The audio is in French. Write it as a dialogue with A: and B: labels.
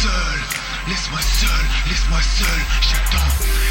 A: seul, laisse-moi seul, laisse-moi seul, j'attends.